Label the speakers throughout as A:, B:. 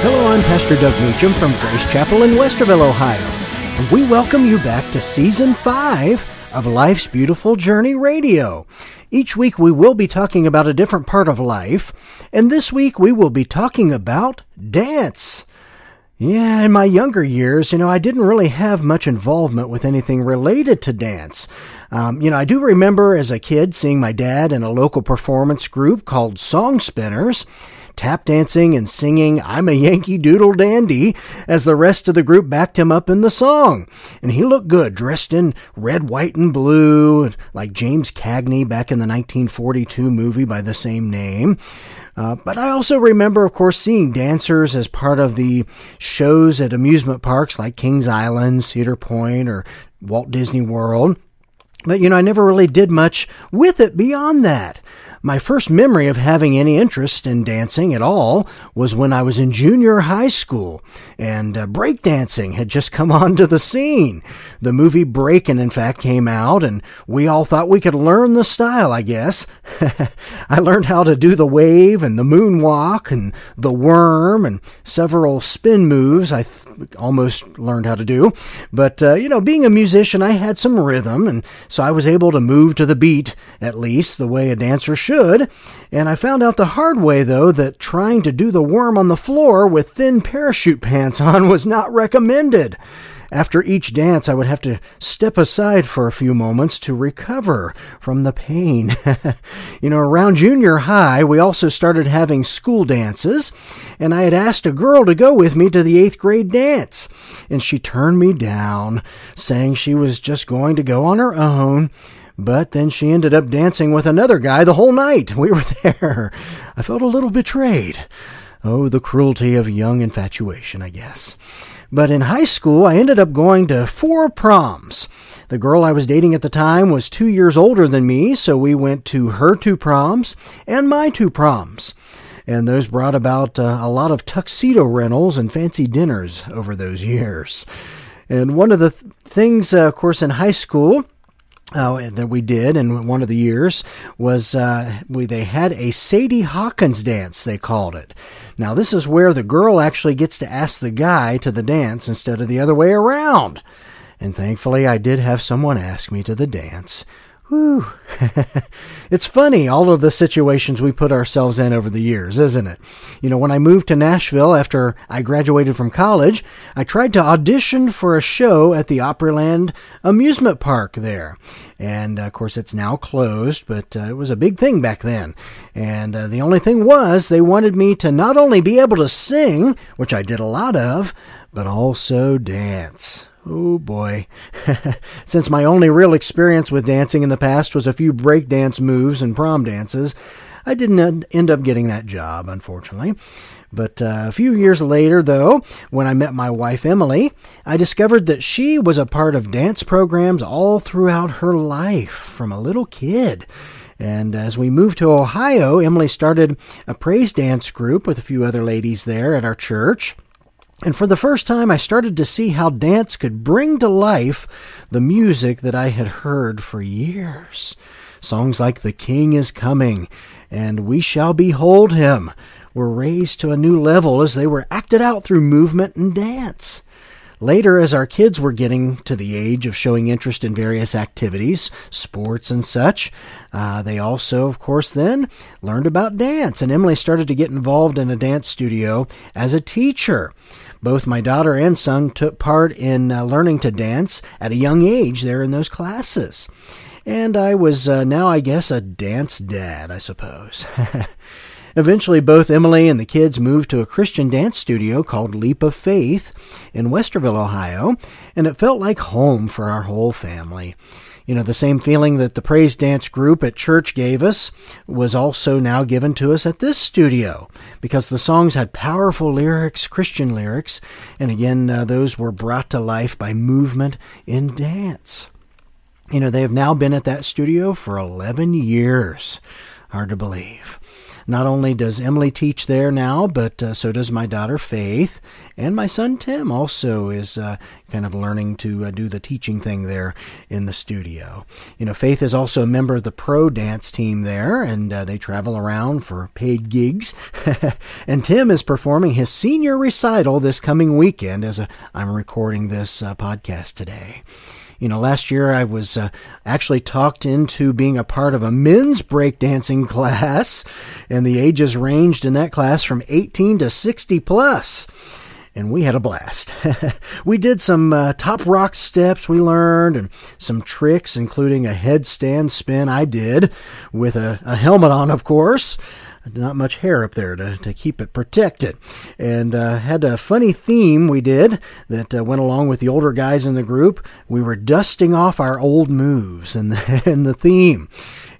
A: Hello, I'm Pastor Doug Meacham from Grace Chapel in Westerville, Ohio, and we welcome you back to Season 5 of Life's Beautiful Journey Radio. Each week we will be talking about a different part of life, and this week we will be talking about dance. Yeah, in my younger years, you know, I didn't really have much involvement with anything related to dance. Um, you know, I do remember as a kid seeing my dad in a local performance group called Song Spinners tap dancing and singing I'm a Yankee Doodle Dandy as the rest of the group backed him up in the song. And he looked good, dressed in red, white, and blue, like James Cagney back in the 1942 movie by the same name. Uh, but I also remember, of course, seeing dancers as part of the shows at amusement parks like Kings Island, Cedar Point, or Walt Disney World. But, you know, I never really did much with it beyond that. My first memory of having any interest in dancing at all was when I was in junior high school and uh, breakdancing had just come onto the scene. The movie Breakin', in fact, came out and we all thought we could learn the style, I guess. I learned how to do the wave and the moonwalk and the worm and several spin moves I th- almost learned how to do. But, uh, you know, being a musician, I had some rhythm and so I was able to move to the beat, at least the way a dancer should should. And I found out the hard way, though, that trying to do the worm on the floor with thin parachute pants on was not recommended. After each dance, I would have to step aside for a few moments to recover from the pain. you know, around junior high, we also started having school dances, and I had asked a girl to go with me to the eighth grade dance, and she turned me down, saying she was just going to go on her own but then she ended up dancing with another guy the whole night. We were there. I felt a little betrayed. Oh, the cruelty of young infatuation, I guess. But in high school, I ended up going to four proms. The girl I was dating at the time was two years older than me, so we went to her two proms and my two proms. And those brought about uh, a lot of tuxedo rentals and fancy dinners over those years. And one of the th- things, uh, of course, in high school, uh, that we did in one of the years was uh, we they had a Sadie Hawkins dance they called it. Now this is where the girl actually gets to ask the guy to the dance instead of the other way around. And thankfully I did have someone ask me to the dance. Whew. it's funny, all of the situations we put ourselves in over the years, isn't it? You know, when I moved to Nashville after I graduated from college, I tried to audition for a show at the Opryland amusement park there. And of course, it's now closed, but uh, it was a big thing back then. And uh, the only thing was, they wanted me to not only be able to sing, which I did a lot of, but also dance. Oh boy. Since my only real experience with dancing in the past was a few breakdance moves and prom dances, I didn't end up getting that job, unfortunately. But uh, a few years later, though, when I met my wife Emily, I discovered that she was a part of dance programs all throughout her life from a little kid. And as we moved to Ohio, Emily started a praise dance group with a few other ladies there at our church. And for the first time, I started to see how dance could bring to life the music that I had heard for years. Songs like The King is Coming and We Shall Behold Him were raised to a new level as they were acted out through movement and dance. Later, as our kids were getting to the age of showing interest in various activities, sports and such, uh, they also, of course, then learned about dance. And Emily started to get involved in a dance studio as a teacher. Both my daughter and son took part in uh, learning to dance at a young age there in those classes. And I was uh, now, I guess, a dance dad, I suppose. Eventually, both Emily and the kids moved to a Christian dance studio called Leap of Faith in Westerville, Ohio, and it felt like home for our whole family. You know, the same feeling that the praise dance group at church gave us was also now given to us at this studio because the songs had powerful lyrics, Christian lyrics, and again, uh, those were brought to life by movement in dance. You know, they have now been at that studio for 11 years. Hard to believe. Not only does Emily teach there now, but uh, so does my daughter Faith, and my son Tim also is uh, kind of learning to uh, do the teaching thing there in the studio. You know, Faith is also a member of the pro dance team there, and uh, they travel around for paid gigs. and Tim is performing his senior recital this coming weekend as a, I'm recording this uh, podcast today. You know, last year I was uh, actually talked into being a part of a men's breakdancing class, and the ages ranged in that class from 18 to 60 plus and we had a blast. we did some uh, top rock steps we learned and some tricks, including a headstand spin I did with a, a helmet on, of course not much hair up there to, to keep it protected. And uh, had a funny theme we did that uh, went along with the older guys in the group. We were dusting off our old moves and the, and the theme.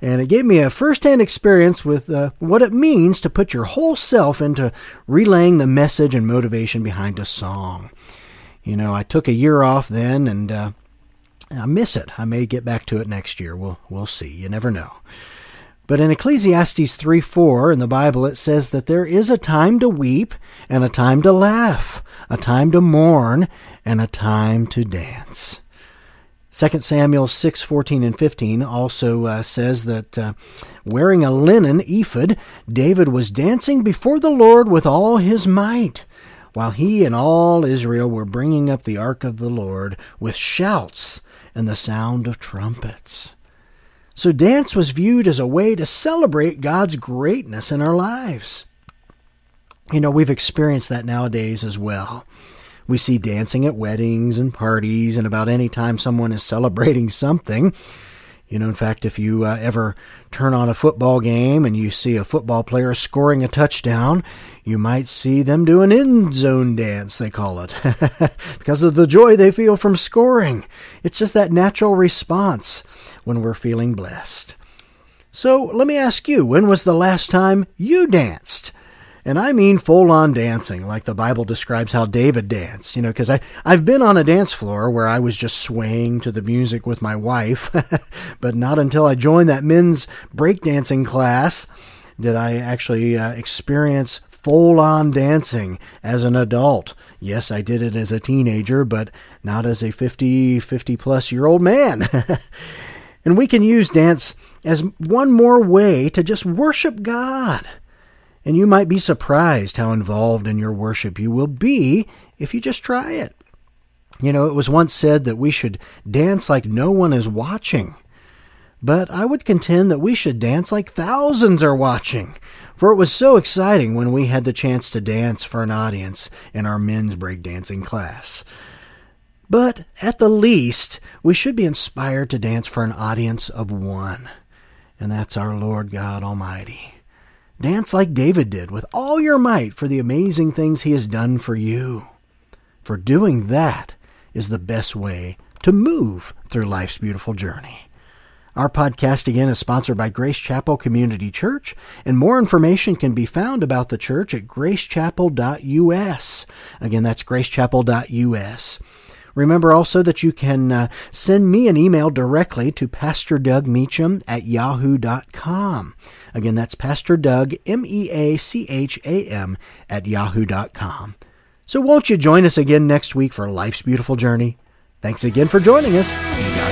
A: And it gave me a first hand experience with uh, what it means to put your whole self into relaying the message and motivation behind a song. You know, I took a year off then and uh, I miss it. I may get back to it next year. We'll, we'll see. You never know. But in Ecclesiastes 3 4 in the Bible, it says that there is a time to weep and a time to laugh, a time to mourn and a time to dance. 2 Samuel 6 14 and 15 also uh, says that uh, wearing a linen ephod, David was dancing before the Lord with all his might, while he and all Israel were bringing up the ark of the Lord with shouts and the sound of trumpets. So dance was viewed as a way to celebrate God's greatness in our lives. You know, we've experienced that nowadays as well. We see dancing at weddings and parties and about any time someone is celebrating something. You know, in fact, if you uh, ever turn on a football game and you see a football player scoring a touchdown, you might see them do an end zone dance, they call it, because of the joy they feel from scoring. It's just that natural response when we're feeling blessed. So let me ask you, when was the last time you danced? And I mean full on dancing, like the Bible describes how David danced, you know, because I've been on a dance floor where I was just swaying to the music with my wife, but not until I joined that men's breakdancing class did I actually uh, experience full on dancing as an adult. Yes, I did it as a teenager, but not as a 50, 50 plus year old man. and we can use dance as one more way to just worship God. And you might be surprised how involved in your worship you will be if you just try it. You know, it was once said that we should dance like no one is watching. But I would contend that we should dance like thousands are watching, for it was so exciting when we had the chance to dance for an audience in our men's breakdancing class. But at the least, we should be inspired to dance for an audience of one, and that's our Lord God Almighty. Dance like David did with all your might for the amazing things he has done for you. For doing that is the best way to move through life's beautiful journey. Our podcast again is sponsored by Grace Chapel Community Church, and more information can be found about the church at gracechapel.us. Again, that's gracechapel.us. Remember also that you can uh, send me an email directly to Pastor Doug Meacham at yahoo.com. Again, that's Pastor Doug, M E A C H A M, at yahoo.com. So won't you join us again next week for Life's Beautiful Journey? Thanks again for joining us.